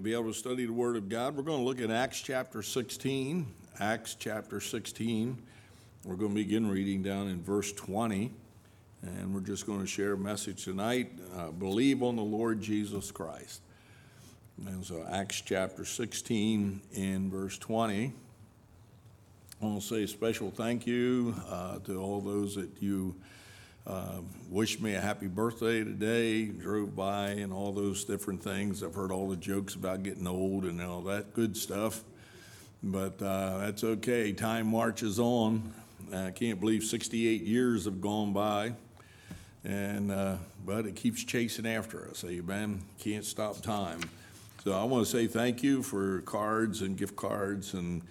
to be able to study the Word of God. We're going to look at Acts chapter 16. Acts chapter 16. We're going to begin reading down in verse 20. And we're just going to share a message tonight uh, believe on the Lord Jesus Christ. And so, Acts chapter 16 in verse 20. I want to say a special thank you uh, to all those that you uh, wished me a happy birthday today, drove by, and all those different things. I've heard all the jokes about getting old and all that good stuff, but uh, that's okay. Time marches on. I can't believe 68 years have gone by, and uh, but it keeps chasing after us. Amen. Can't stop time. So I want to say thank you for cards and gift cards and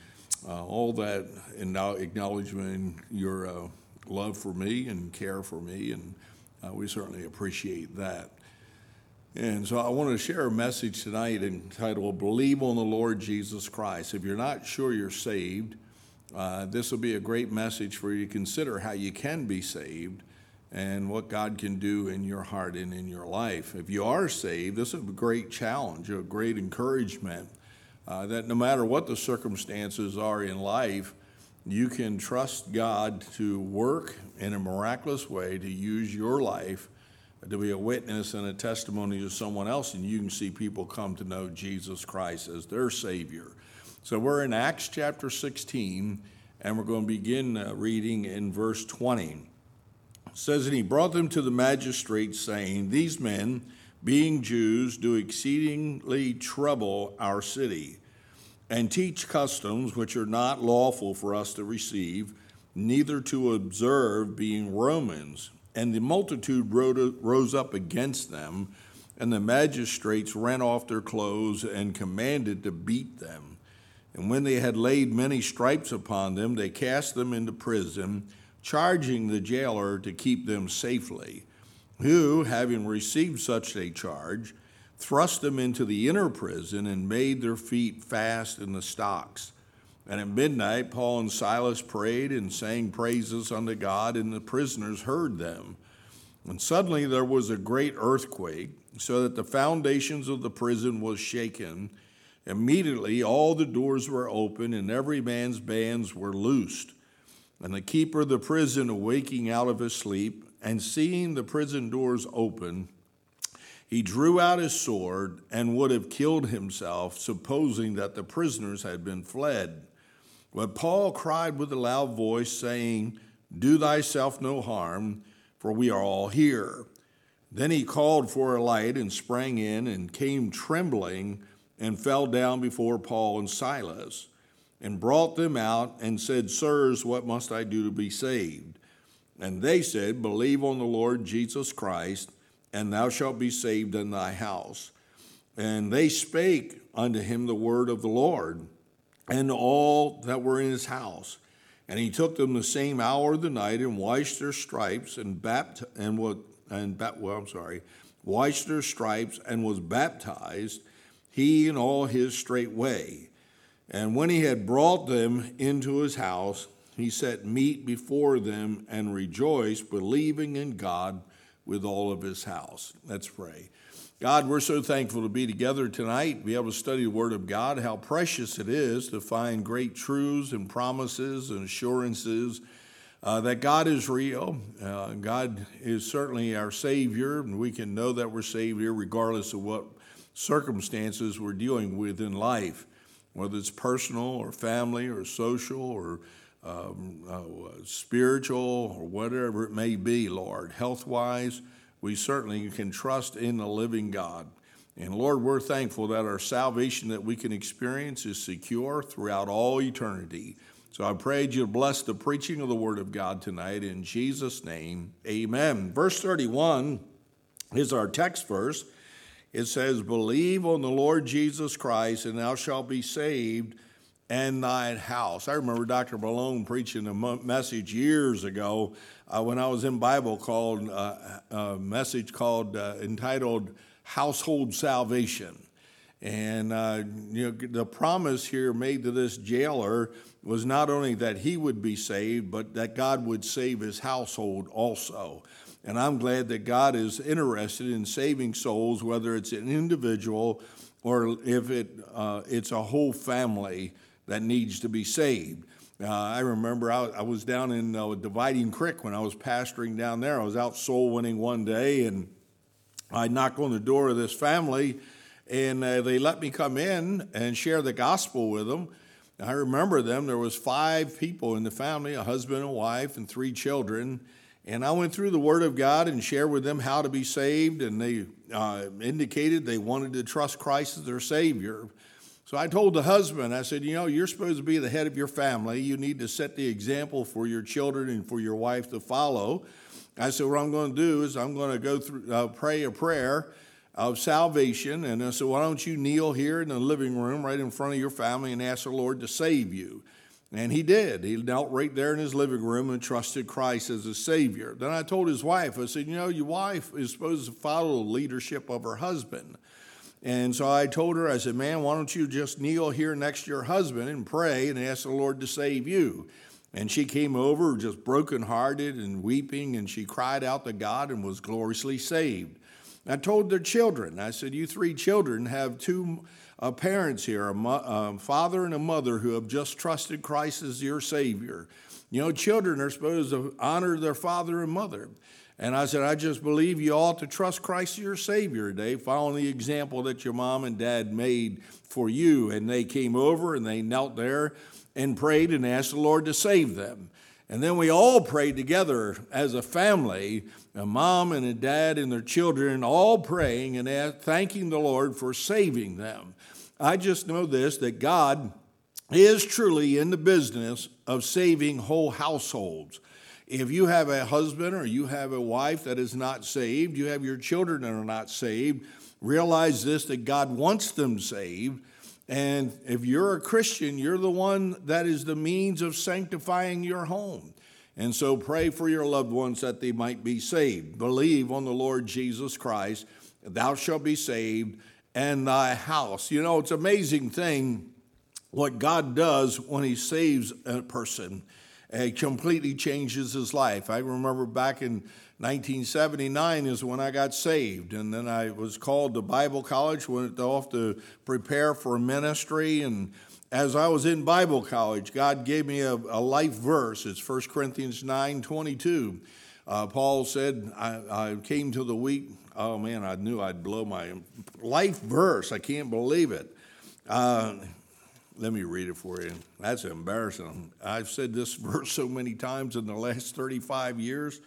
uh, all that, and now acknowledging your uh, love for me and care for me, and uh, we certainly appreciate that. And so I want to share a message tonight entitled Believe on the Lord Jesus Christ. If you're not sure you're saved, uh, this will be a great message for you to consider how you can be saved and what God can do in your heart and in your life. If you are saved, this is a great challenge, a great encouragement uh, that no matter what the circumstances are in life, you can trust God to work in a miraculous way to use your life to be a witness and a testimony to someone else, and you can see people come to know Jesus Christ as their Savior. So we're in Acts chapter 16, and we're going to begin uh, reading in verse 20. It says, And he brought them to the magistrates, saying, These men, being Jews, do exceedingly trouble our city and teach customs which are not lawful for us to receive, neither to observe, being Romans. And the multitude rose up against them, and the magistrates rent off their clothes and commanded to beat them. And when they had laid many stripes upon them, they cast them into prison, charging the jailer to keep them safely, who, having received such a charge, thrust them into the inner prison, and made their feet fast in the stocks. And at midnight, Paul and Silas prayed and sang praises unto God, and the prisoners heard them. And suddenly there was a great earthquake, so that the foundations of the prison was shaken. Immediately all the doors were open, and every man's bands were loosed. And the keeper of the prison, awaking out of his sleep, and seeing the prison doors open, he drew out his sword and would have killed himself, supposing that the prisoners had been fled. But Paul cried with a loud voice, saying, Do thyself no harm, for we are all here. Then he called for a light and sprang in and came trembling and fell down before Paul and Silas and brought them out and said, Sirs, what must I do to be saved? And they said, Believe on the Lord Jesus Christ and thou shalt be saved in thy house. And they spake unto him the word of the Lord, and all that were in his house. And he took them the same hour of the night and washed their stripes and bapt and what and well, I'm sorry, washed their stripes and was baptized, he and all his straightway. And when he had brought them into his house, he set meat before them and rejoiced, believing in God with all of his house. Let's pray. God, we're so thankful to be together tonight, be able to study the Word of God, how precious it is to find great truths and promises and assurances uh, that God is real. Uh, God is certainly our Savior, and we can know that we're saved here regardless of what circumstances we're dealing with in life, whether it's personal or family or social or um, uh, spiritual or whatever it may be, Lord. Health wise, we certainly can trust in the living God. And Lord, we're thankful that our salvation that we can experience is secure throughout all eternity. So I pray you bless the preaching of the Word of God tonight. In Jesus' name, amen. Verse 31 is our text verse. It says, Believe on the Lord Jesus Christ, and thou shalt be saved and thine house. I remember Dr. Malone preaching a message years ago uh, when I was in Bible called uh, a message called uh, entitled Household Salvation. And uh, you know, the promise here made to this jailer was not only that he would be saved, but that God would save his household also. And I'm glad that God is interested in saving souls, whether it's an individual or if it, uh, it's a whole family that needs to be saved. Uh, I remember I, I, was down in uh, Dividing Creek when I was pastoring down there. I was out soul winning one day, and I knocked on the door of this family, and uh, they let me come in and share the gospel with them. I remember them. There was five people in the family, a husband and wife, and three children. And I went through the Word of God and shared with them how to be saved, and they uh, indicated they wanted to trust Christ as their Savior. So I told the husband, I said, you know, you're supposed to be the head of your family. You need to set the example for your children and for your wife to follow. I said, what I'm going to do is I'm going to go through, uh, pray a prayer of salvation. And I said, why don't you kneel here in the living room right in front of your family and ask the Lord to save you? And he did. He knelt right there in his living room and trusted Christ as a Savior. Then I told his wife, I said, you know, your wife is supposed to follow the leadership of her husband. And so I told her, I said, man, why don't you just kneel here next to your husband and pray and ask the Lord to save you? And she came over just brokenhearted and weeping, and she cried out to God and was gloriously saved. I told their children, I said, You three children have two uh, parents here, a mo- uh, father and a mother who have just trusted Christ as your Savior. You know, children are supposed to honor their father and mother. And I said, I just believe you ought to trust Christ as your Savior today, following the example that your mom and dad made for you. And they came over and they knelt there and prayed and asked the Lord to save them. And then we all prayed together as a family, a mom and a dad and their children, all praying and thanking the Lord for saving them. I just know this that God is truly in the business of saving whole households. If you have a husband or you have a wife that is not saved, you have your children that are not saved, realize this that God wants them saved. And if you're a Christian, you're the one that is the means of sanctifying your home. And so pray for your loved ones that they might be saved. Believe on the Lord Jesus Christ, thou shalt be saved, and thy house. You know, it's amazing thing what God does when He saves a person it completely changes his life. I remember back in 1979 is when I got saved, and then I was called to Bible college, went off to prepare for ministry, and as I was in Bible college, God gave me a, a life verse. It's 1 Corinthians 9 22. Uh, Paul said, I, I, came to the weak. Oh man, I knew I'd blow my life verse. I can't believe it. Uh, let me read it for you. That's embarrassing. I've said this verse so many times in the last 35 years.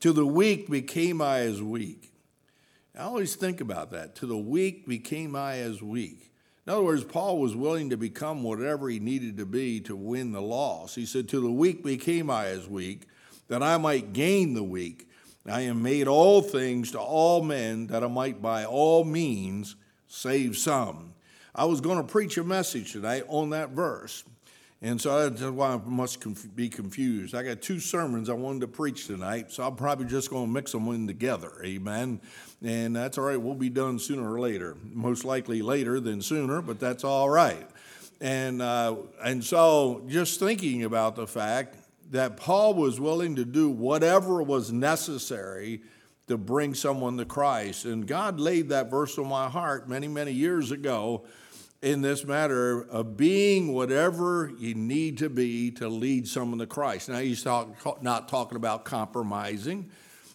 To the weak became I as weak. I always think about that. To the weak became I as weak. In other words, Paul was willing to become whatever he needed to be to win the loss. He said, To the weak became I as weak, that I might gain the weak. I am made all things to all men, that I might by all means save some. I was going to preach a message today on that verse. And so that's why I must be confused. I got two sermons I wanted to preach tonight, so I'm probably just going to mix them in together. Amen. And that's all right. We'll be done sooner or later. Most likely later than sooner, but that's all right. And, uh, and so just thinking about the fact that Paul was willing to do whatever was necessary to bring someone to Christ. And God laid that verse on my heart many, many years ago in this matter of being whatever you need to be to lead someone to Christ. Now, he's talk, not talking about compromising,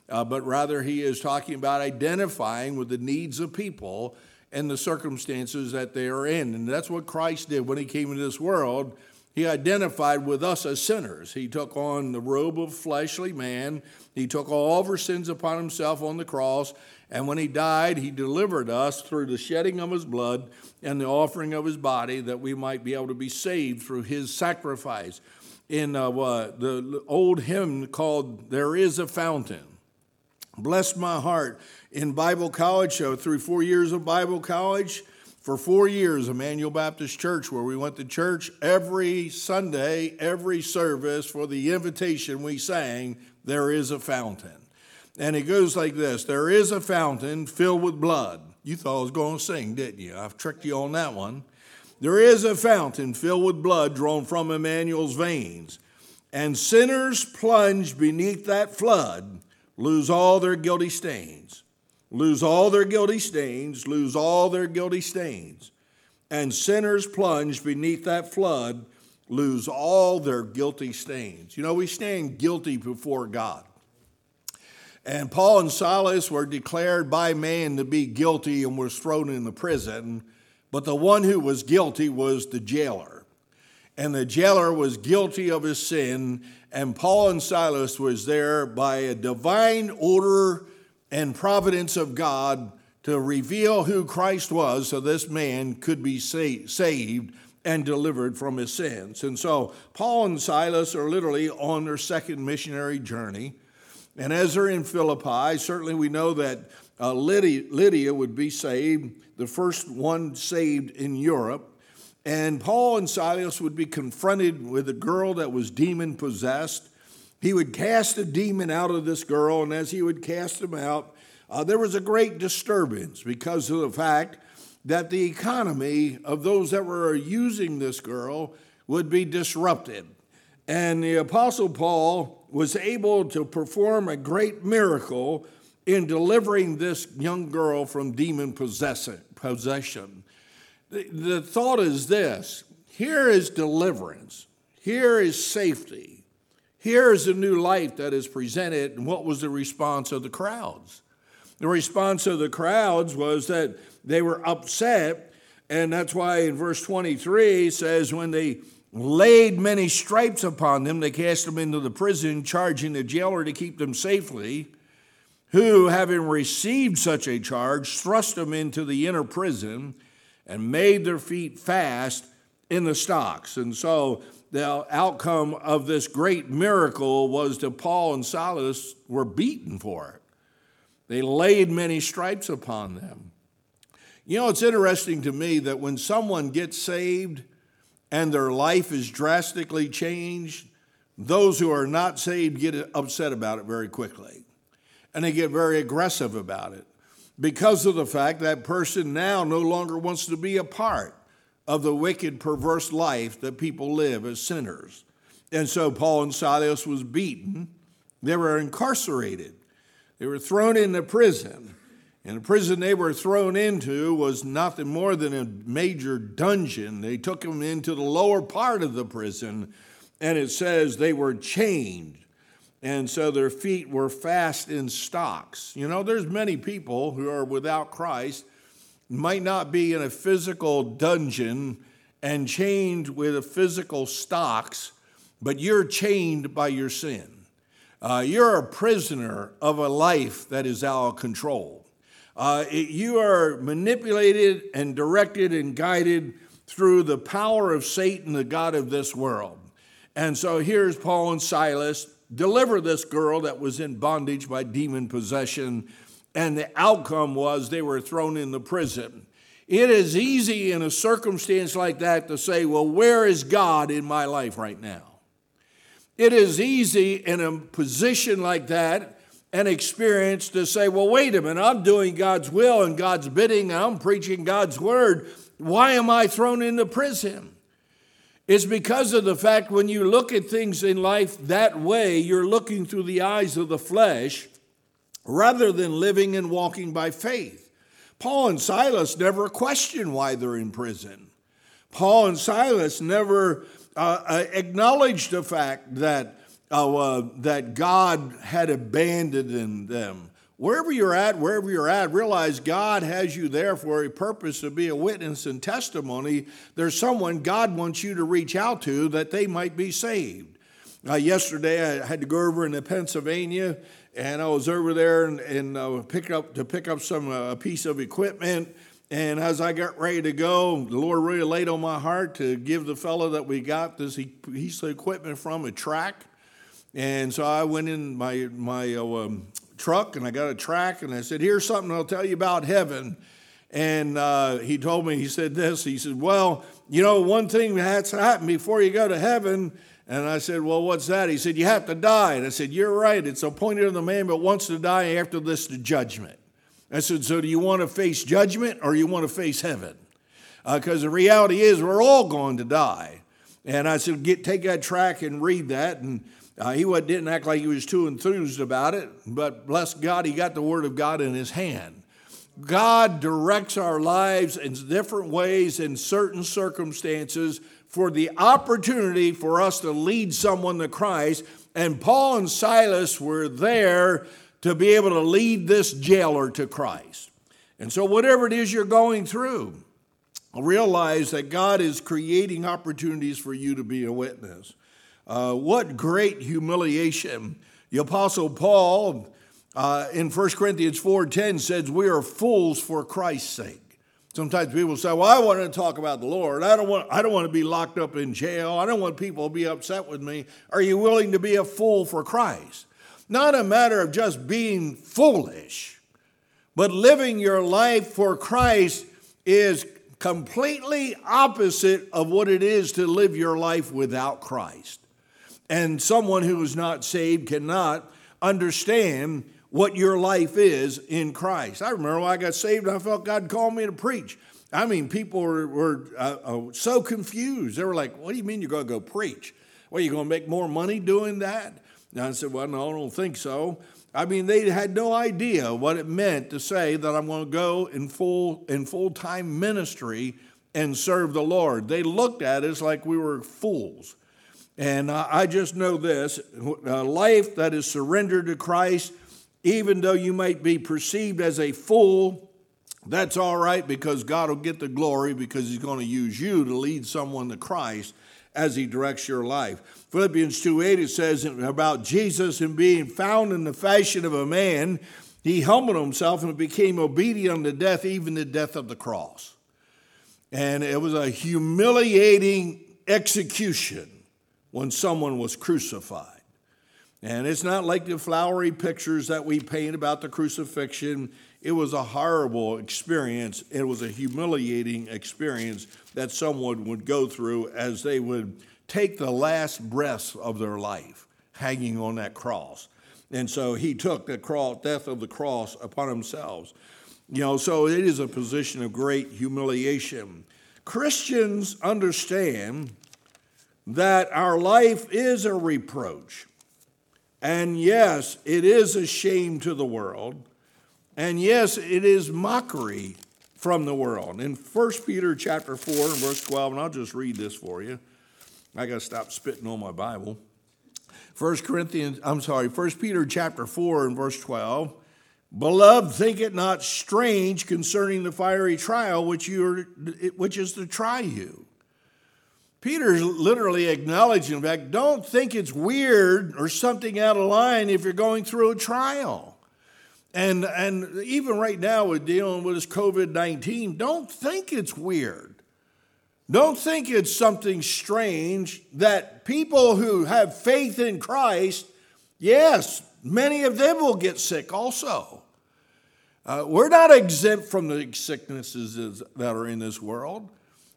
uh, but rather he is talking about identifying with the needs of people and the circumstances that they are in. And that's what Christ did when he came into this world. He identified with us as sinners. He took on the robe of fleshly man. He took all of our sins upon himself on the cross. And when he died, he delivered us through the shedding of his blood and the offering of his body that we might be able to be saved through his sacrifice. In uh, the old hymn called There is a Fountain. Bless my heart. In Bible college, so through four years of Bible college, for four years, Emmanuel Baptist Church, where we went to church every Sunday, every service, for the invitation we sang, There is a Fountain. And it goes like this There is a fountain filled with blood. You thought I was going to sing, didn't you? I've tricked you on that one. There is a fountain filled with blood drawn from Emmanuel's veins, and sinners plunged beneath that flood lose all their guilty stains. lose all their guilty stains, lose all their guilty stains. And sinners plunged beneath that flood lose all their guilty stains. You know, we stand guilty before God. And Paul and Silas were declared by man to be guilty and were thrown in the prison, but the one who was guilty was the jailer. And the jailer was guilty of his sin, and Paul and Silas was there by a divine order and providence of God to reveal who Christ was so this man could be saved and delivered from his sins. And so Paul and Silas are literally on their second missionary journey. And as they're in Philippi, certainly we know that uh, Lydia, Lydia would be saved, the first one saved in Europe. And Paul and Silas would be confronted with a girl that was demon possessed. He would cast a demon out of this girl, and as he would cast him out, uh, there was a great disturbance because of the fact that the economy of those that were using this girl would be disrupted. And the Apostle Paul was able to perform a great miracle in delivering this young girl from demon possession. The, thought is this here is deliverance, here is safety, here is a new life that is presented. And what was the response of the crowds? The response of the crowds was that they were upset, and that's why in verse 23 says, When they laid many stripes upon them, they cast them into the prison, charging the jailer to keep them safely, who, having received such a charge, thrust them into the inner prison and made their feet fast in the stocks. And so the outcome of this great miracle was that Paul and Silas were beaten for it. They laid many stripes upon them. You know, it's interesting to me that when someone gets saved and their life is drastically changed, those who are not saved get upset about it very quickly. And they get very aggressive about it because of the fact that person now no longer wants to be a part of the wicked, perverse life that people live as sinners. And so Paul and Silas was beaten. They were incarcerated. They were thrown into prison. And the prison they were thrown into was nothing more than a major dungeon. They took them into the lower part of the prison, and it says they were chained. And so their feet were fast in stocks. You know, there's many people who are without Christ, might not be in a physical dungeon and chained with physical stocks, but you're chained by your sin. Uh, you're a prisoner of a life that is out of control. Uh, it, you are manipulated and directed and guided through the power of Satan, the God of this world. And so here's Paul and Silas deliver this girl that was in bondage by demon possession, and the outcome was they were thrown in the prison. It is easy in a circumstance like that to say, Well, where is God in my life right now? It is easy in a position like that an experience to say, well, wait a minute, I'm doing God's will and God's bidding, I'm preaching God's word. Why am I thrown into prison? It's because of the fact when you look at things in life that way, you're looking through the eyes of the flesh rather than living and walking by faith. Paul and Silas never question why they're in prison. Paul and Silas never uh, uh acknowledged the fact that uh, that God had abandoned them. Wherever you're at, wherever you're at, realize God has you there for a purpose to be a witness and testimony. There's someone God wants you to reach out to that they might be saved. Uh, yesterday, I had to go over into Pennsylvania, and I was over there and, and uh, pick up to pick up some uh, piece of equipment. And as I got ready to go, the Lord really laid on my heart to give the fellow that we got this piece of equipment from a track. And so I went in my, my uh, um, truck and I got a track and I said, Here's something I'll tell you about heaven. And uh, he told me, he said this, he said, Well, you know, one thing that's happened before you go to heaven. And I said, Well, what's that? He said, You have to die. And I said, You're right. It's appointed of the man but wants to die after this the judgment. I said, So do you want to face judgment or you want to face heaven? Because uh, the reality is, we're all going to die. And I said, Get, Take that track and read that. And uh, he didn't act like he was too enthused about it, but bless God, he got the Word of God in his hand. God directs our lives in different ways in certain circumstances for the opportunity for us to lead someone to Christ. And Paul and Silas were there to be able to lead this jailer to Christ. And so, whatever it is you're going through, realize that God is creating opportunities for you to be a witness. Uh, what great humiliation. The Apostle Paul uh, in 1 Corinthians 4.10 says, we are fools for Christ's sake. Sometimes people say, well, I want to talk about the Lord. I don't, want, I don't want to be locked up in jail. I don't want people to be upset with me. Are you willing to be a fool for Christ? Not a matter of just being foolish, but living your life for Christ is completely opposite of what it is to live your life without Christ. And someone who is not saved cannot understand what your life is in Christ. I remember when I got saved, I felt God called me to preach. I mean, people were, were uh, uh, so confused. They were like, What do you mean you're going to go preach? Well, you're going to make more money doing that? And I said, Well, no, I don't think so. I mean, they had no idea what it meant to say that I'm going to go in full in full time ministry and serve the Lord. They looked at us like we were fools. And I just know this a life that is surrendered to Christ even though you might be perceived as a fool, that's all right because God will get the glory because He's going to use you to lead someone to Christ as He directs your life. Philippians 2 8, it says about Jesus and being found in the fashion of a man, He humbled Himself and became obedient unto death, even the death of the cross. And it was a humiliating execution when someone was crucified. And it's not like the flowery pictures that we paint about the crucifixion. It was a horrible experience. It was a humiliating experience that someone would go through as they would take the last breaths of their life hanging on that cross. And so he took the cross, death of the cross upon himself. You know, so it is a position of great humiliation. Christians understand that our life is a reproach. And yes, it is a shame to the world. And yes, it is mockery from the world. In 1 Peter chapter 4 and verse 12, and I'll just read this for you. I got to stop spitting on my Bible. 1 Corinthians, I'm sorry, 1 Peter chapter 4 and verse 12. Beloved, think it not strange concerning the fiery trial which, you are, which is to try you Peter's literally acknowledging the fact don't think it's weird or something out of line if you're going through a trial. And, and even right now, we're dealing with this COVID 19, don't think it's weird. Don't think it's something strange that people who have faith in Christ, yes, many of them will get sick also. Uh, we're not exempt from the sicknesses that are in this world.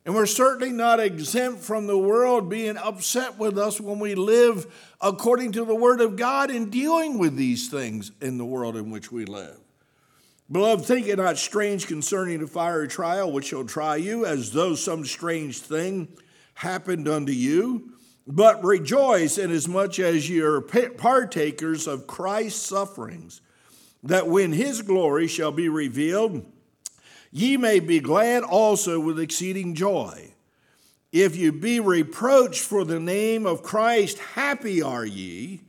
And we're certainly not exempt from the world being upset with us when we live according to the Word of God in dealing with these things in the world in which we live. Beloved, think it not strange concerning the fiery trial which shall try you, as though some strange thing happened unto you. But rejoice inasmuch as ye are partakers of Christ's sufferings, that when his glory shall be revealed, ye may be glad also with exceeding joy. If you be reproached for the name of Christ, happy are ye,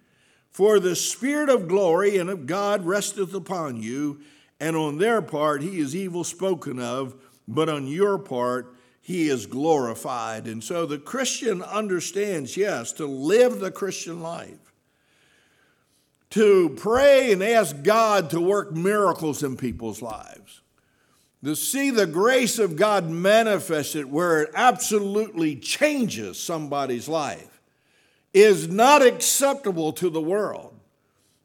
for the Spirit of glory and of God resteth upon you, and on their part he is evil spoken of, but on your part he is glorified. And so the Christian understands, yes, to live the Christian life to pray and ask God to work miracles in people's lives, to see the grace of God manifested where it absolutely changes somebody's life is not acceptable to the world,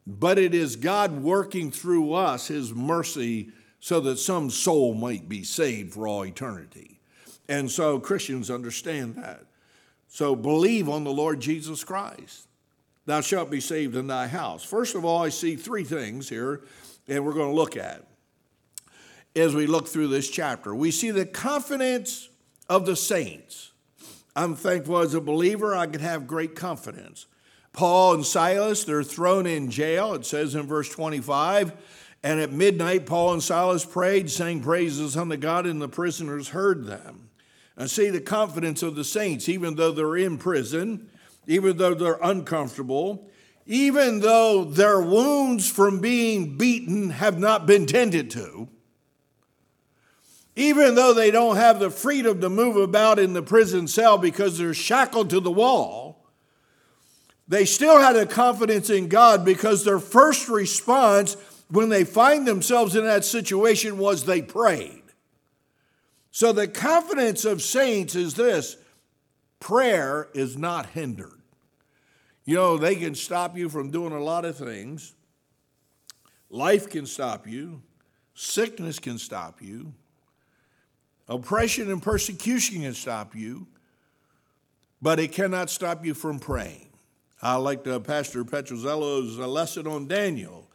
but it is God working through us His mercy so that some soul might be saved for all eternity. And so Christians understand that. So believe on the Lord Jesus Christ. Thou shalt be saved in thy house. First of all, I see three things here, and we're going to look at as we look through this chapter. We see the confidence of the saints. I'm thankful as a believer I can have great confidence. Paul and Silas, they're thrown in jail, it says in verse 25, And at midnight, Paul and Silas prayed, sang praises unto God, and the prisoners heard them. And see the confidence of the saints, even though they're in prison, even though they're uncomfortable, even though their wounds from being beaten have not been tended to, even though they don't have the freedom to move about in the prison cell because they're shackled to the wall, they still had a confidence in God because their first response when they find themselves in that situation was they prayed. So the confidence of saints is this prayer is not hindered. You know, they can stop you from doing a lot of things. Life can stop you, sickness can stop you, oppression and persecution can stop you, but it cannot stop you from praying. I like Pastor Petrozello's lesson on Daniel.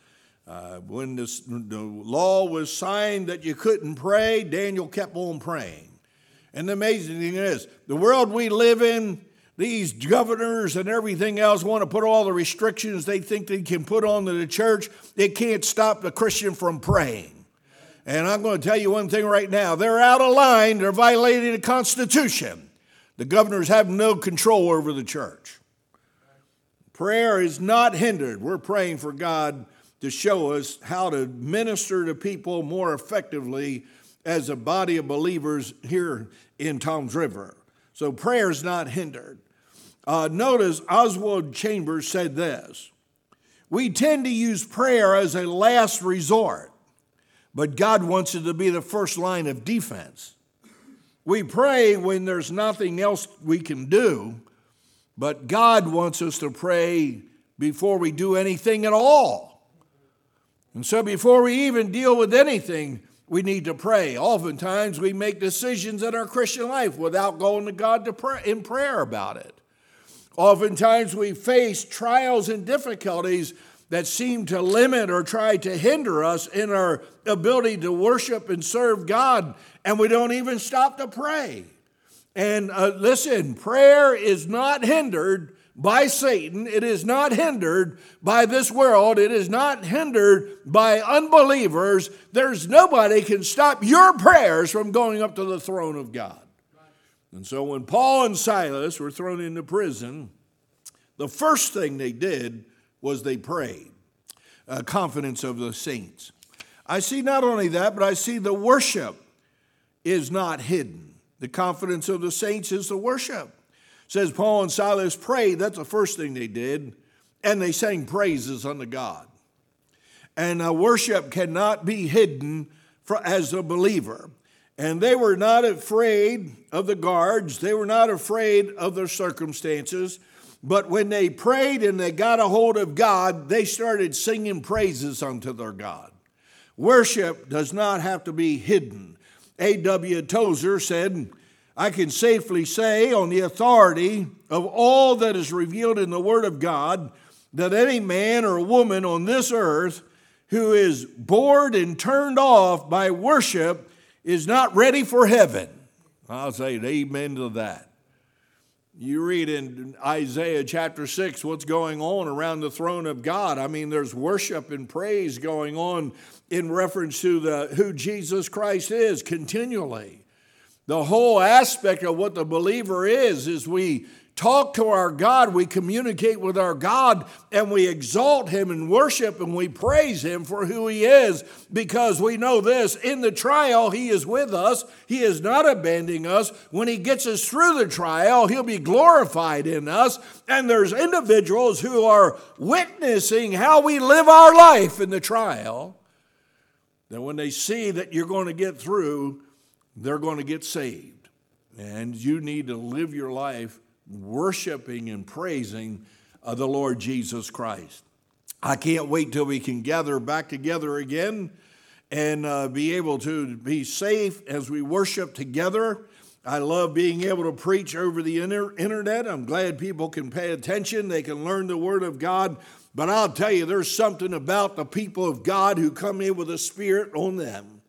Uh, when this, the law was signed that you couldn't pray, Daniel kept on praying. And the amazing thing is, the world we live in, these governors and everything else want to put all the restrictions they think they can put on the church. It can't stop the Christian from praying. And I'm going to tell you one thing right now they're out of line, they're violating the Constitution. The governors have no control over the church. Prayer is not hindered. We're praying for God to show us how to minister to people more effectively as a body of believers here in Toms River. So prayer is not hindered. Uh, notice Oswald Chambers said this We tend to use prayer as a last resort, but God wants it to be the first line of defense. We pray when there's nothing else we can do, but God wants us to pray before we do anything at all. And so before we even deal with anything, we need to pray. Oftentimes we make decisions in our Christian life without going to God to pray, in prayer about it. Oftentimes we face trials and difficulties that seem to limit or try to hinder us in our ability to worship and serve God, and we don't even stop to pray. And uh, listen, prayer is not hindered by Satan. It is not hindered by this world. It is not hindered by unbelievers. There's nobody can stop your prayers from going up to the throne of God. And so when Paul and Silas were thrown into prison, the first thing they did was they prayed. confidence of the saints. I see not only that, but I see the worship is not hidden. The confidence of the saints is the worship says Paul and Silas prayed. That's the first thing they did. And they sang praises unto God. And uh, worship cannot be hidden for, as a believer. And they were not afraid of the guards, they were not afraid of their circumstances. But when they prayed and they got a hold of God, they started singing praises unto their God. Worship does not have to be hidden. A.W. Tozer said, I can safely say, on the authority of all that is revealed in the Word of God, that any man or woman on this earth who is bored and turned off by worship is not ready for heaven. I'll say amen to that. You read in Isaiah chapter 6 what's going on around the throne of God. I mean, there's worship and praise going on in reference to the, who Jesus Christ is continually. The whole aspect of what the believer is is we talk to our God, we communicate with our God, and we exalt Him and worship and we praise Him for who He is because we know this in the trial, He is with us. He is not abandoning us. When He gets us through the trial, He'll be glorified in us. And there's individuals who are witnessing how we live our life in the trial. That when they see that you're going to get through, they're going to get saved. And you need to live your life worshiping and praising uh, the Lord Jesus Christ. I can't wait till we can gather back together again and uh, be able to be safe as we worship together. I love being able to preach over the inter- internet. I'm glad people can pay attention, they can learn the Word of God. But I'll tell you, there's something about the people of God who come in with a spirit on them.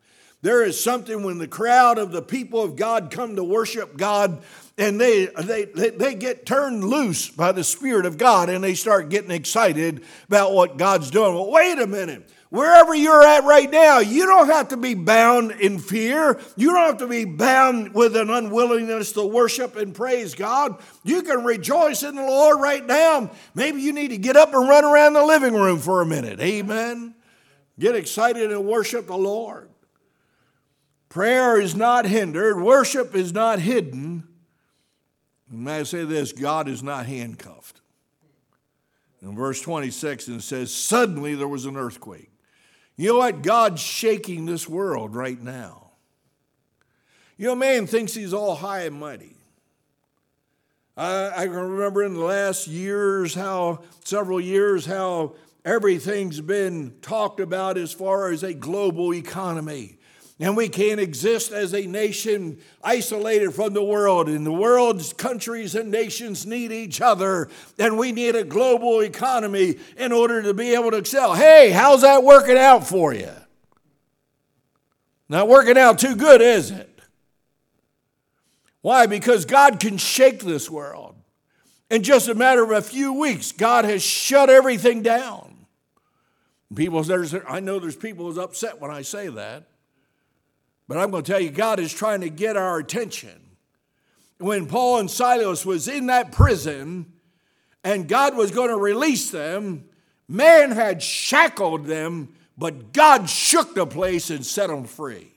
There is something when the crowd of the people of God come to worship God and they, they, they get turned loose by the Spirit of God and they start getting excited about what God's doing. Well, wait a minute. Wherever you're at right now, you don't have to be bound in fear. You don't have to be bound with an unwillingness to worship and praise God. You can rejoice in the Lord right now. Maybe you need to get up and run around the living room for a minute. Amen. Get excited and worship the Lord. Prayer is not hindered, worship is not hidden. And may I say this God is not handcuffed. In verse 26, and it says, Suddenly there was an earthquake. You know what? God's shaking this world right now. You know, man thinks he's all high and mighty. I, can remember in the last years how, several years, how everything's been talked about as far as a global economy. And we can't exist as a nation isolated from the world. And the world's countries and nations need each other. And we need a global economy in order to be able to excel. Hey, how's that working out for you? Not working out too good, is it? Why? Because God can shake this world. In just a matter of a few weeks, God has shut everything down. People, there's, I know there's people who's upset when I say that. But I'm going to tell you, God is trying to get our attention. When Paul and Silas was in that prison and God was going to release them, man had shackled them, but God shook the place and set them free.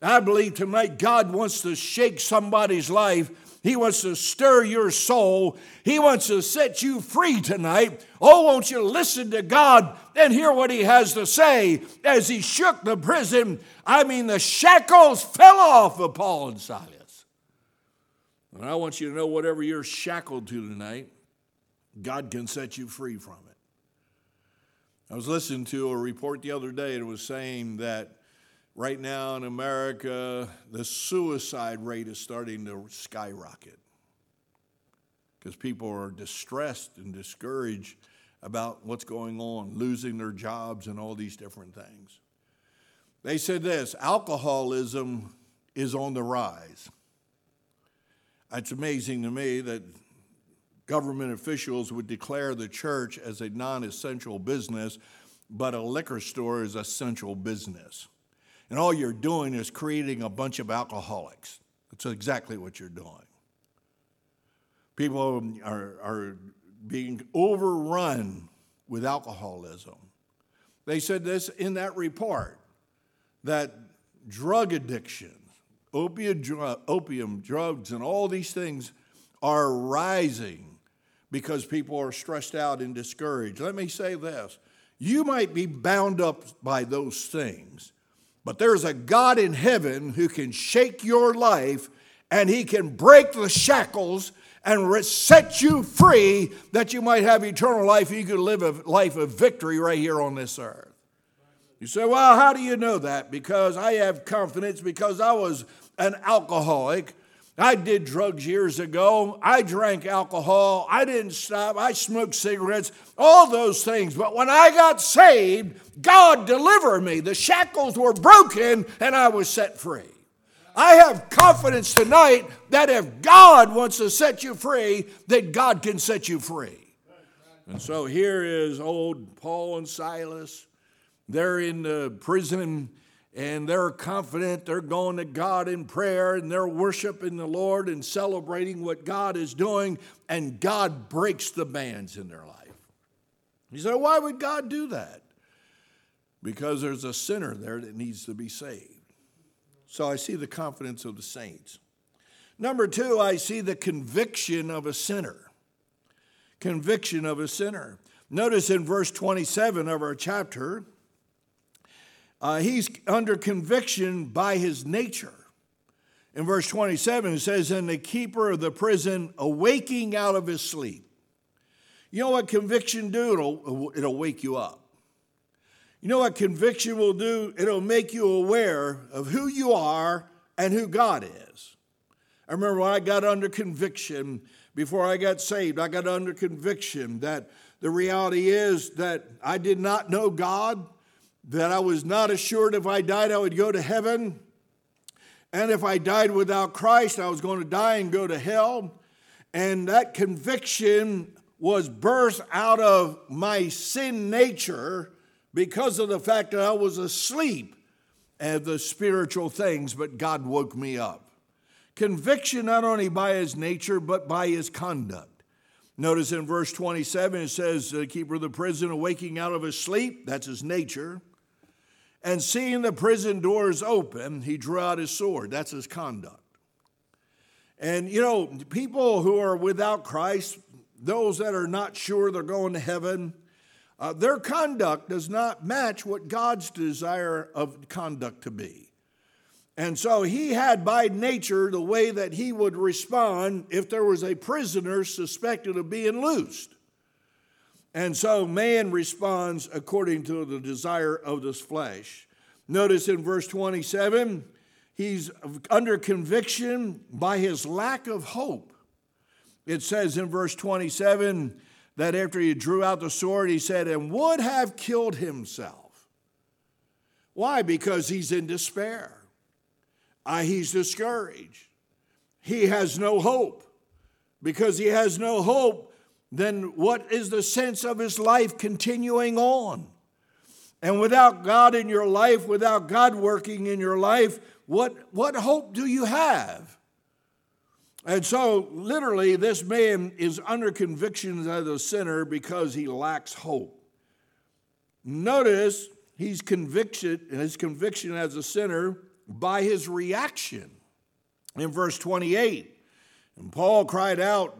I believe tonight God wants to shake somebody's life he wants to stir your soul. He wants to set you free tonight. Oh, won't you listen to God and hear what He has to say as He shook the prison? I mean, the shackles fell off of Paul and Silas. And I want you to know whatever you're shackled to tonight, God can set you free from it. I was listening to a report the other day, and it was saying that Right now in America, the suicide rate is starting to skyrocket because people are distressed and discouraged about what's going on, losing their jobs, and all these different things. They said this alcoholism is on the rise. It's amazing to me that government officials would declare the church as a non essential business, but a liquor store is essential business. And all you're doing is creating a bunch of alcoholics. That's exactly what you're doing. People are, are being overrun with alcoholism. They said this in that report that drug addiction, opium, opium drugs, and all these things are rising because people are stressed out and discouraged. Let me say this you might be bound up by those things, but there's a God in heaven who can shake your life and he can break the shackles and set you free that you might have eternal life. You could live a life of victory right here on this earth. You say, well, how do you know that? Because I have confidence because I was an alcoholic I did drugs years ago. I drank alcohol. I didn't stop. I smoked cigarettes, all those things. But when I got saved, God delivered me. The shackles were broken and I was set free. I have confidence tonight that if God wants to set you free, that God can set you free. And so here is old Paul and Silas. They're in the prison and they're confident they're going to God in prayer and they're worshiping the Lord and celebrating what God is doing, and God breaks the bands in their life. You say, why would God do that? Because there's a sinner there that needs to be saved. So I see the confidence of the saints. Number two, I see the conviction of a sinner. Conviction of a sinner. Notice in verse 27 of our chapter, uh, he's under conviction by his nature. In verse 27, it says, And the keeper of the prison awaking out of his sleep. You know what conviction do? It'll, it'll wake you up. You know what conviction will do? It'll make you aware of who you are and who God is. I remember when I got under conviction before I got saved, I got under conviction that the reality is that I did not know God that I was not assured if I died I would go to heaven. And if I died without Christ, I was going to die and go to hell. And that conviction was birthed out of my sin nature because of the fact that I was asleep at the spiritual things, but God woke me up. Conviction not only by his nature, but by his conduct. Notice in verse 27 it says, The keeper of the prison awaking out of his sleep, that's his nature, and seeing the prison doors open, he drew out his sword, that's his conduct. And you know, people who are without Christ, those that are not sure they're going to heaven, uh, their conduct does not match what God's desire of conduct to be. And so he had by nature the way that he would respond if there was a prisoner suspected of being loosed. And so man responds according to the desire of this flesh. Notice in verse 27, he's under conviction by his lack of hope. It says in verse 27 that after he drew out the sword, he said, and would have killed himself. Why? Because he's in despair. Uh, he's discouraged. He has no hope. Because he has no hope, then what is the sense of his life continuing on? And without God in your life, without God working in your life, what, what hope do you have? And so, literally, this man is under conviction as a sinner because he lacks hope. Notice he's convicted, his conviction as a sinner by his reaction. In verse 28, and Paul cried out,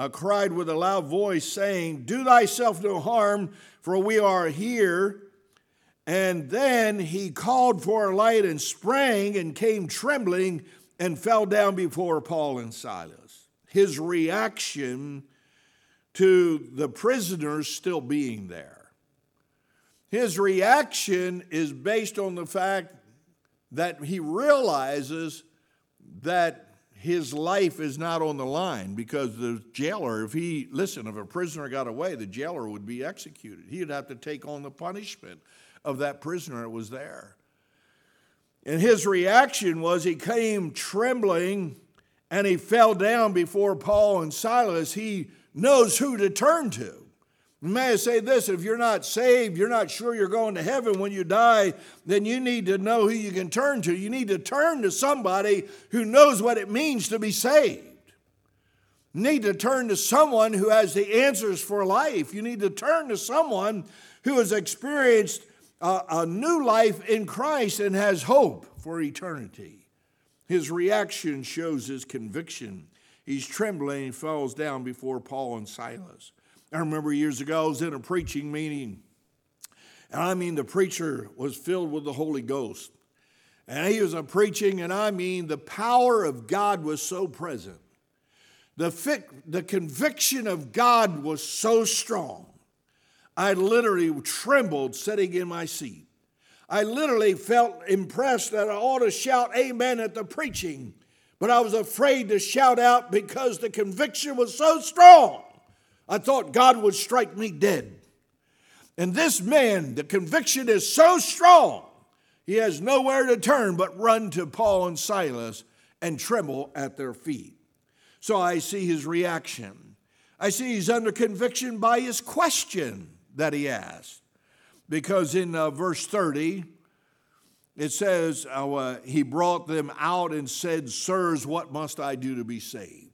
uh, cried with a loud voice, saying, Do thyself no harm, for we are here. And then he called for a light and sprang and came trembling and fell down before Paul and Silas. His reaction to the prisoners still being there. His reaction is based on the fact that he realizes that his life is not on the line because the jailer, if he, listen, if a prisoner got away, the jailer would be executed. He'd have to take on the punishment of that prisoner that was there. And his reaction was he came trembling and he fell down before Paul and Silas. He knows who to turn to. May I say this if you're not saved, you're not sure you're going to heaven when you die, then you need to know who you can turn to. You need to turn to somebody who knows what it means to be saved. You need to turn to someone who has the answers for life. You need to turn to someone who has experienced a, a new life in Christ and has hope for eternity. His reaction shows his conviction. He's trembling and falls down before Paul and Silas. I remember years ago, I was in a preaching meeting, and I mean, the preacher was filled with the Holy Ghost. And he was a preaching, and I mean, the power of God was so present. The, the conviction of God was so strong. I literally trembled sitting in my seat. I literally felt impressed that I ought to shout amen at the preaching, but I was afraid to shout out because the conviction was so strong. I thought God would strike me dead. And this man, the conviction is so strong, he has nowhere to turn but run to Paul and Silas and tremble at their feet. So I see his reaction. I see he's under conviction by his question that he asked. Because in uh, verse 30, it says, uh, He brought them out and said, Sirs, what must I do to be saved?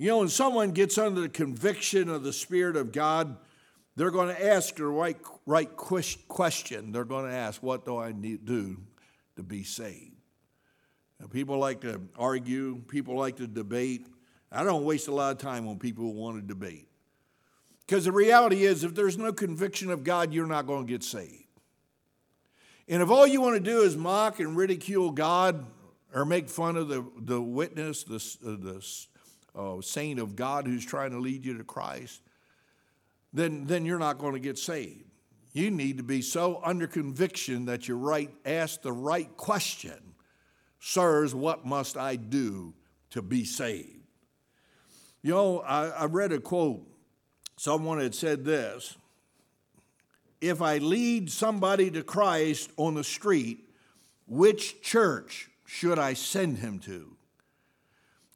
You know, when someone gets under the conviction of the Spirit of God, they're going to ask the right, right question. They're going to ask, What do I need to do to be saved? Now, people like to argue, people like to debate. I don't waste a lot of time on people who want to debate. Because the reality is, if there's no conviction of God, you're not going to get saved. And if all you want to do is mock and ridicule God or make fun of the, the witness, the, uh, the uh, saint of God who's trying to lead you to Christ, then, then you're not going to get saved. You need to be so under conviction that you right, ask the right question Sirs, what must I do to be saved? You know, I, I read a quote. Someone had said this If I lead somebody to Christ on the street, which church should I send him to?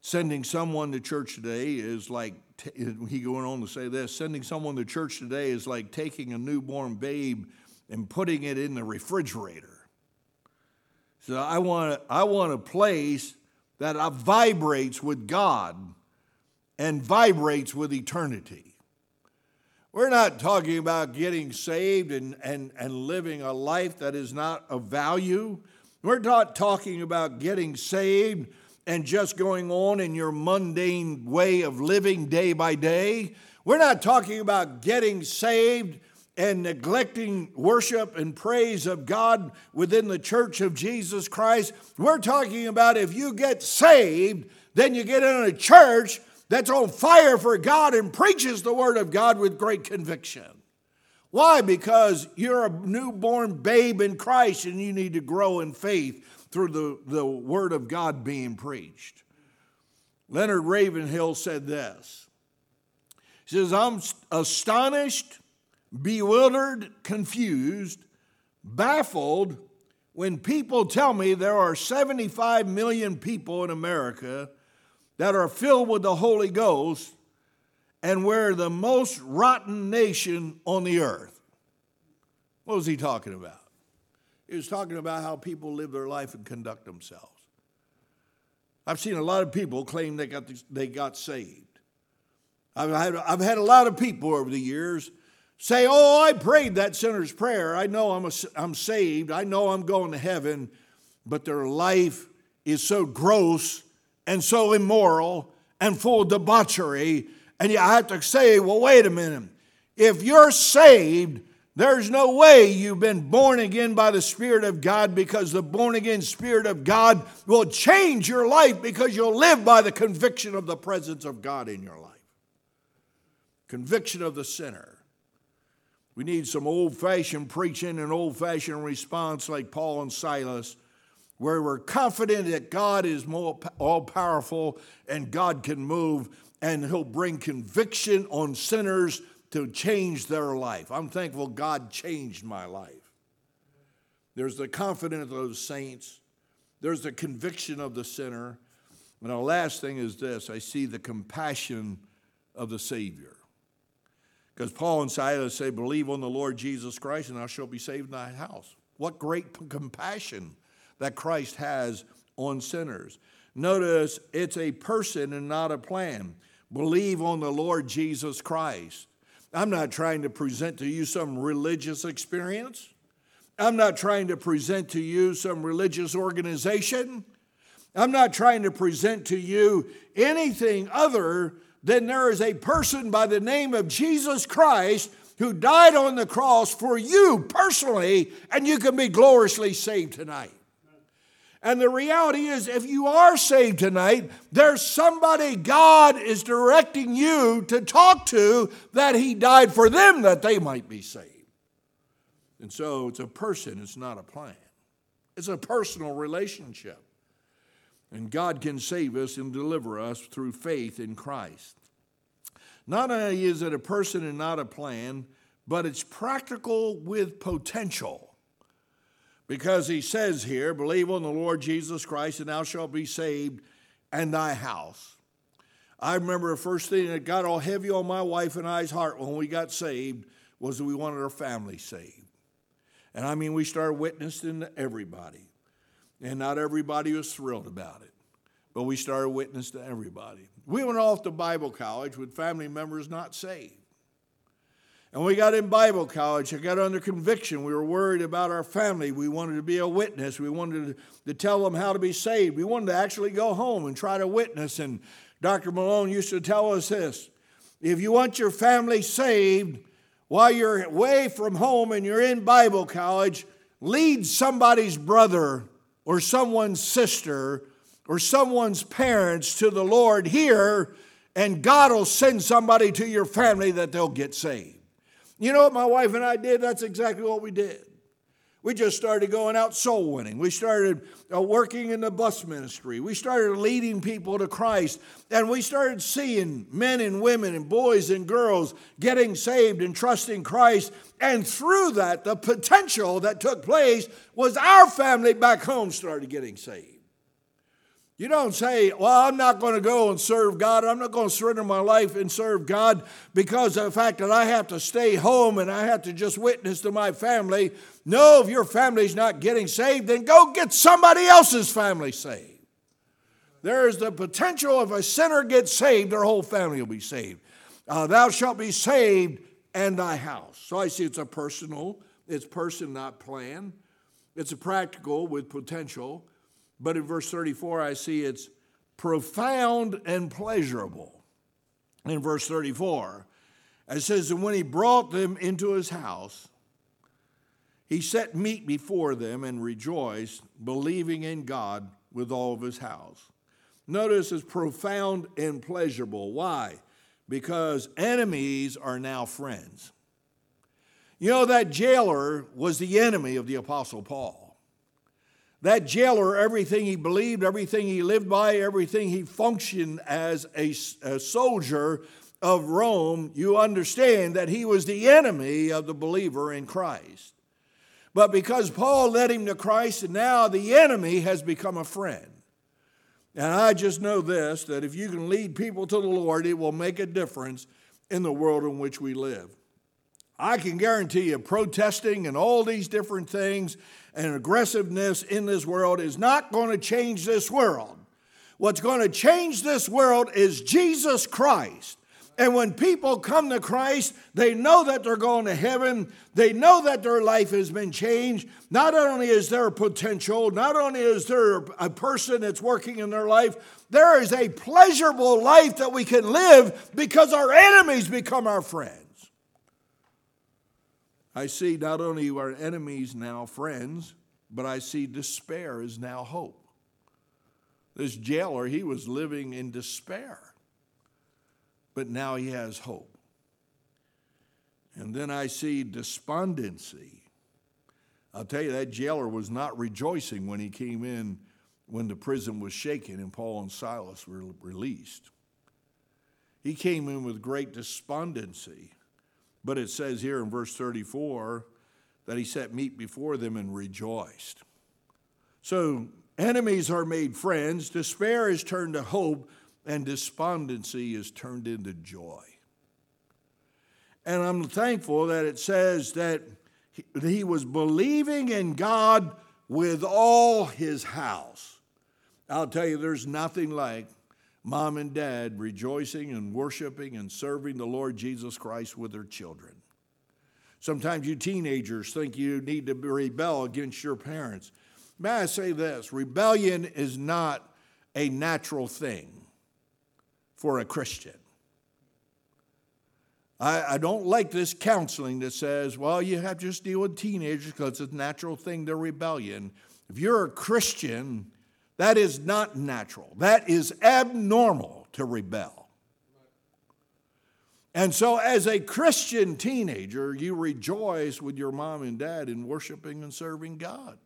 Sending someone to church today is like, he going on to say this sending someone to church today is like taking a newborn babe and putting it in the refrigerator. So I want, I want a place that vibrates with God and vibrates with eternity. We're not talking about getting saved and, and, and living a life that is not of value. We're not talking about getting saved and just going on in your mundane way of living day by day. We're not talking about getting saved and neglecting worship and praise of God within the church of Jesus Christ. We're talking about if you get saved, then you get in a church that's on fire for God and preaches the Word of God with great conviction. Why? Because you're a newborn babe in Christ and you need to grow in faith through the, the Word of God being preached. Leonard Ravenhill said this He says, I'm astonished, bewildered, confused, baffled when people tell me there are 75 million people in America that are filled with the Holy Ghost and we're the most rotten nation on the earth. What was he talking about? He was talking about how people live their life and conduct themselves. I've seen a lot of people claim they got, they got saved. I've had, I've had a lot of people over the years say, Oh, I prayed that sinner's prayer. I know I'm, a, I'm saved. I know I'm going to heaven. But their life is so gross and so immoral and full of debauchery. And you have to say, well, wait a minute. If you're saved, there's no way you've been born again by the Spirit of God because the born again Spirit of God will change your life because you'll live by the conviction of the presence of God in your life. Conviction of the sinner. We need some old fashioned preaching and old fashioned response like Paul and Silas where we're confident that God is more all powerful and God can move and he'll bring conviction on sinners to change their life. I'm thankful God changed my life. There's the confidence of those saints, there's the conviction of the sinner. And the last thing is this I see the compassion of the Savior. Because Paul and Silas say, Believe on the Lord Jesus Christ, and thou shalt be saved in thy house. What great compassion that Christ has on sinners. Notice it's a person and not a plan. Believe on the Lord Jesus Christ. I'm not trying to present to you some religious experience. I'm not trying to present to you some religious organization. I'm not trying to present to you anything other than there is a person by the name of Jesus Christ who died on the cross for you personally, and you can be gloriously saved tonight. And the reality is, if you are saved tonight, there's somebody God is directing you to talk to that He died for them that they might be saved. And so it's a person, it's not a plan. It's a personal relationship. And God can save us and deliver us through faith in Christ. Not only is it a person and not a plan, but it's practical with potential. Because he says here, believe on the Lord Jesus Christ and thou shalt be saved and thy house. I remember the first thing that got all heavy on my wife and I's heart when we got saved was that we wanted our family saved. And I mean, we started witnessing to everybody. And not everybody was thrilled about it, but we started witnessing to everybody. We went off to Bible college with family members not saved. And we got in Bible college. I got under conviction. We were worried about our family. We wanted to be a witness. We wanted to tell them how to be saved. We wanted to actually go home and try to witness. And Dr. Malone used to tell us this if you want your family saved while you're away from home and you're in Bible college, lead somebody's brother or someone's sister or someone's parents to the Lord here, and God will send somebody to your family that they'll get saved. You know what my wife and I did? That's exactly what we did. We just started going out soul winning. We started uh, working in the bus ministry. We started leading people to Christ. And we started seeing men and women and boys and girls getting saved and trusting Christ. And through that, the potential that took place was our family back home started getting saved. You don't say, Well, I'm not going to go and serve God. I'm not going to surrender my life and serve God because of the fact that I have to stay home and I have to just witness to my family. No, if your family's not getting saved, then go get somebody else's family saved. There is the potential if a sinner gets saved, their whole family will be saved. Uh, Thou shalt be saved and thy house. So I see it's a personal, it's person, not plan. It's a practical with potential. But in verse 34, I see it's profound and pleasurable. In verse 34, it says, And when he brought them into his house, he set meat before them and rejoiced, believing in God with all of his house. Notice it's profound and pleasurable. Why? Because enemies are now friends. You know, that jailer was the enemy of the Apostle Paul. That jailer, everything he believed, everything he lived by, everything he functioned as a, a, soldier of Rome, you understand that he was the enemy of the believer in Christ. But because Paul led him to Christ, and now the enemy has become a friend. And I just know this that if you can lead people to the Lord, it will make a difference in the world in which we live. I can guarantee you, protesting and all these different things and aggressiveness in this world is not going to change this world. What's going to change this world is Jesus Christ. And when people come to Christ, they know that they're going to heaven. They know that their life has been changed. Not only is there potential, not only is there a person that's working in their life, there is a pleasurable life that we can live because our enemies become our friends. I see not only our enemies now friends, but I see despair is now hope. This jailer, he was living in despair, but now he has hope. And then I see despondency. I'll tell you, that jailer was not rejoicing when he came in when the prison was shaken and Paul and Silas were released. He came in with great despondency. But it says here in verse 34 that he set meat before them and rejoiced. So enemies are made friends, despair is turned to hope, and despondency is turned into joy. And I'm thankful that it says that he was believing in God with all his house. I'll tell you, there's nothing like mom and dad rejoicing and worshiping and serving the Lord Jesus Christ with their children. Sometimes you teenagers think you need to rebel against your parents. May I say this rebellion is not a natural thing for a Christian. I, I, don't like this counseling that says, well, you have to just deal with teenagers because it's a natural thing, they're rebellion. If you're a Christian, that is not natural. That is abnormal to rebel. And so, as a Christian teenager, you rejoice with your mom and dad in worshiping and serving God.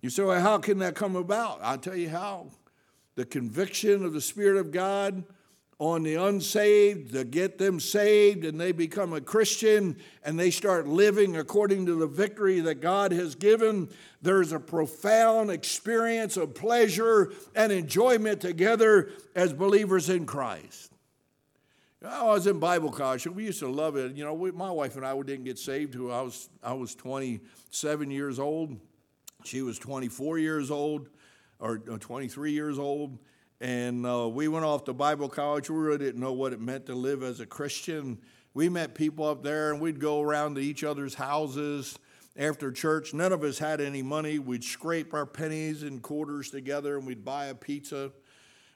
You say, well, how can that come about? I'll tell you how. The conviction of the Spirit of God on the unsaved to get them saved and they become a Christian and they start living according to the victory that God has given, there's a profound experience of pleasure and enjoyment together as believers in Christ. I was in Bible college. We used to love it. You know, we, my wife and I didn't get saved until I was I was 27 years old. She was 24 years old, or 23 years old, and uh, we went off to Bible college. We really didn't know what it meant to live as a Christian. We met people up there, and we'd go around to each other's houses after church. None of us had any money. We'd scrape our pennies and quarters together, and we'd buy a pizza.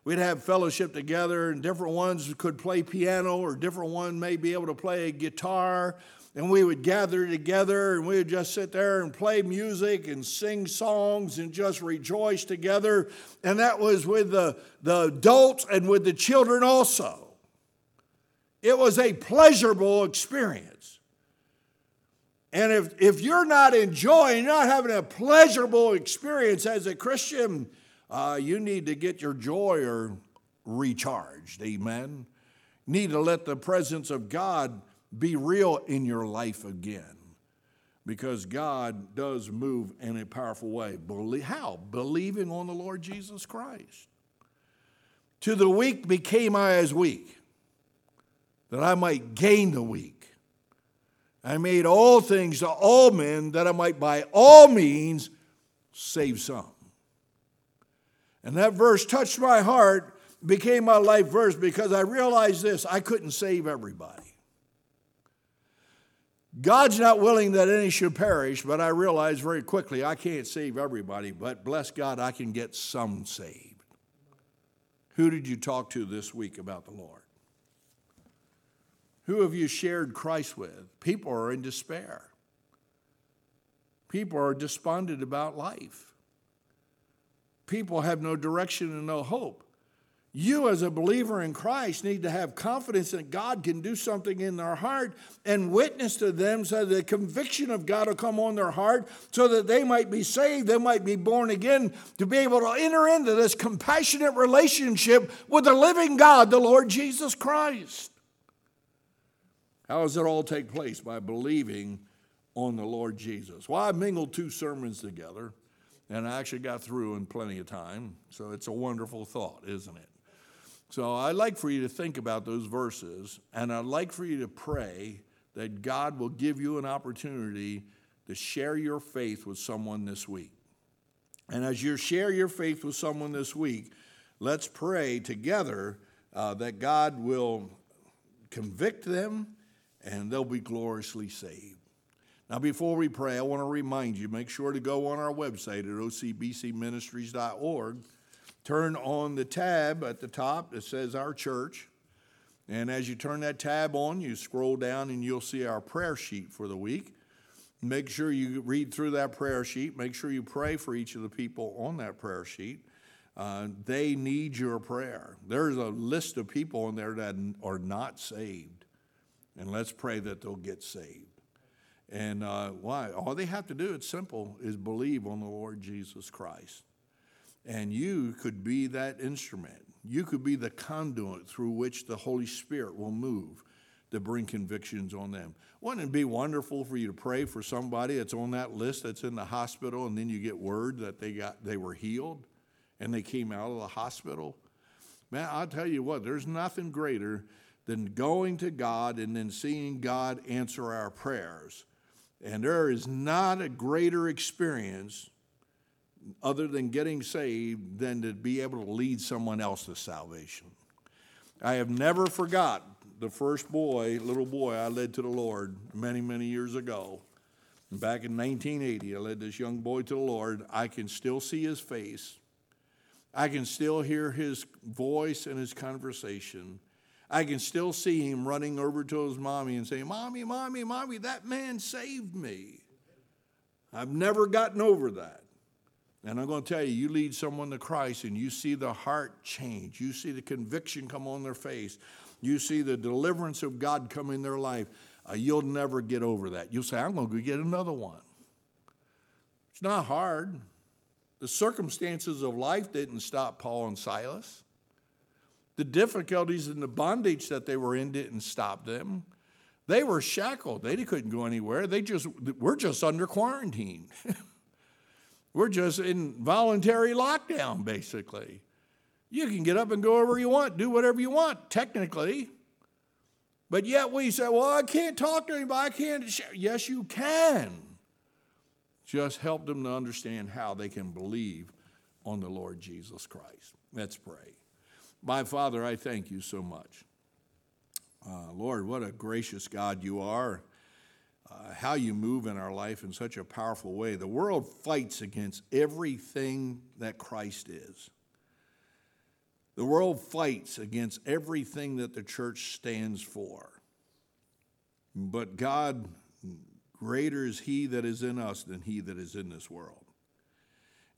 We'd have fellowship together, and different ones could play piano, or different one may be able to play a guitar and we would gather together and we would just sit there and play music and sing songs and just rejoice together. And that was with the, the adults and with the children also. It was a pleasurable experience. And if, if you're not enjoying, not having a pleasurable experience as a Christian, uh, you need to get your joy or recharged. Amen. Need to let the presence of God be real in your life again. because God does move in a powerful way. How? Believing on the Lord Jesus Christ. To the weak became I as weak, that I might gain the weak. I made all things to all men, that I might by all means save some. And that verse touched my heart, became my life verse, because I realized this I couldn't save everybody. God's not willing that any should perish, but I realized very quickly I can't save everybody, but bless God, I can get some saved. Who did you talk to this week about the Lord? Who have you shared Christ with? People are in despair. People are despondent about life. People have no direction and no hope. You, as a believer in Christ, need to have confidence that God can do something in their heart and witness to them so the conviction of God will come on their heart so that they might be saved, they might be born again, to be able to enter into this compassionate relationship with the living God, the Lord Jesus Christ. How does it all take place? By believing on the Lord Jesus. Well, I mingled two sermons together, and I actually got through in plenty of time, so it's a wonderful thought, isn't it? So I'd like for you to think about those verses, and I'd like for you to pray that God will give you an opportunity to share your faith with someone this week. And as you share your faith with someone this week, let's pray together uh, that God will convict them and they'll be gloriously saved. Now, before we pray, I want to remind you make sure to go on our website at ocbcministries.org turn on the tab at the top that says Our Church. And as you turn that tab on, you scroll down and you'll see our prayer sheet for the week. Make sure you read through that prayer sheet. Make sure you pray for each of the people on that prayer sheet. Uh, they need your prayer. There's a list of people in there that are not saved. And let's pray that they'll get saved. And uh, why? All they have to do, it's simple, is believe on the Lord Jesus Christ. And you could be that instrument. You could be the conduit through which the Holy Spirit will move to bring convictions on them. Wouldn't it be wonderful for you to pray for somebody that's on that list that's in the hospital and then you get word that they got they were healed and they came out of the hospital? Man, I'll tell you what, there's nothing greater than going to God and then seeing God answer our prayers. And there is not a greater experience other than getting saved than to be able to lead someone else to salvation. I have never forgot the first boy, little boy, I led to the Lord many, many years ago. Back in 1980, I led this young boy to the Lord. I can still see his face. I can still hear his voice and his conversation. I can still see him running over to his mommy and saying, Mommy, Mommy, Mommy, that man saved me. I've never gotten over that. And I'm going to tell you, you lead someone to Christ and you see the heart change. You see the conviction come on their face. You see the deliverance of God come in their life. Uh, you'll never get over that. You'll say, I'm going to go get another one. It's not hard. The circumstances of life didn't stop Paul and Silas. The difficulties and the bondage that they were in didn't stop them. They were shackled. They couldn't go anywhere. They just we're just under quarantine. We're just in voluntary lockdown, basically. You can get up and go wherever you want, do whatever you want, technically. But yet we say, well, I can't talk to anybody. I can't. Share. Yes, you can. Just help them to understand how they can believe on the Lord Jesus Christ. Let's pray. My Father, I thank you so much. Uh, Lord, what a gracious God you are uh, how you move in our life in such a powerful way. The world fights against everything that Christ is. The world fights against everything that the church stands for. But God, greater is He that is in us than He that is in this world.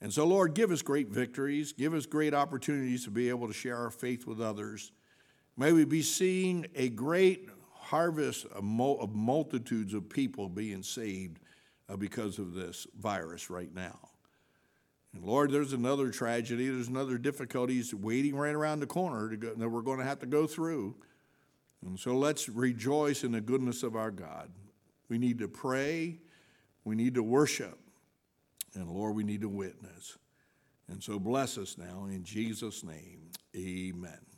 And so, Lord, give us great victories, give us great opportunities to be able to share our faith with others. May we be seeing a great harvest of, multitudes of people being saved uh, because of this virus right now. And Lord, there's another tragedy, there's another difficulties waiting right around the corner go, that we're going to have to go through. And so let's rejoice in the goodness of our God. We need to pray. we need to worship. And Lord, we need to witness. And so bless us now in Jesus' name. Amen.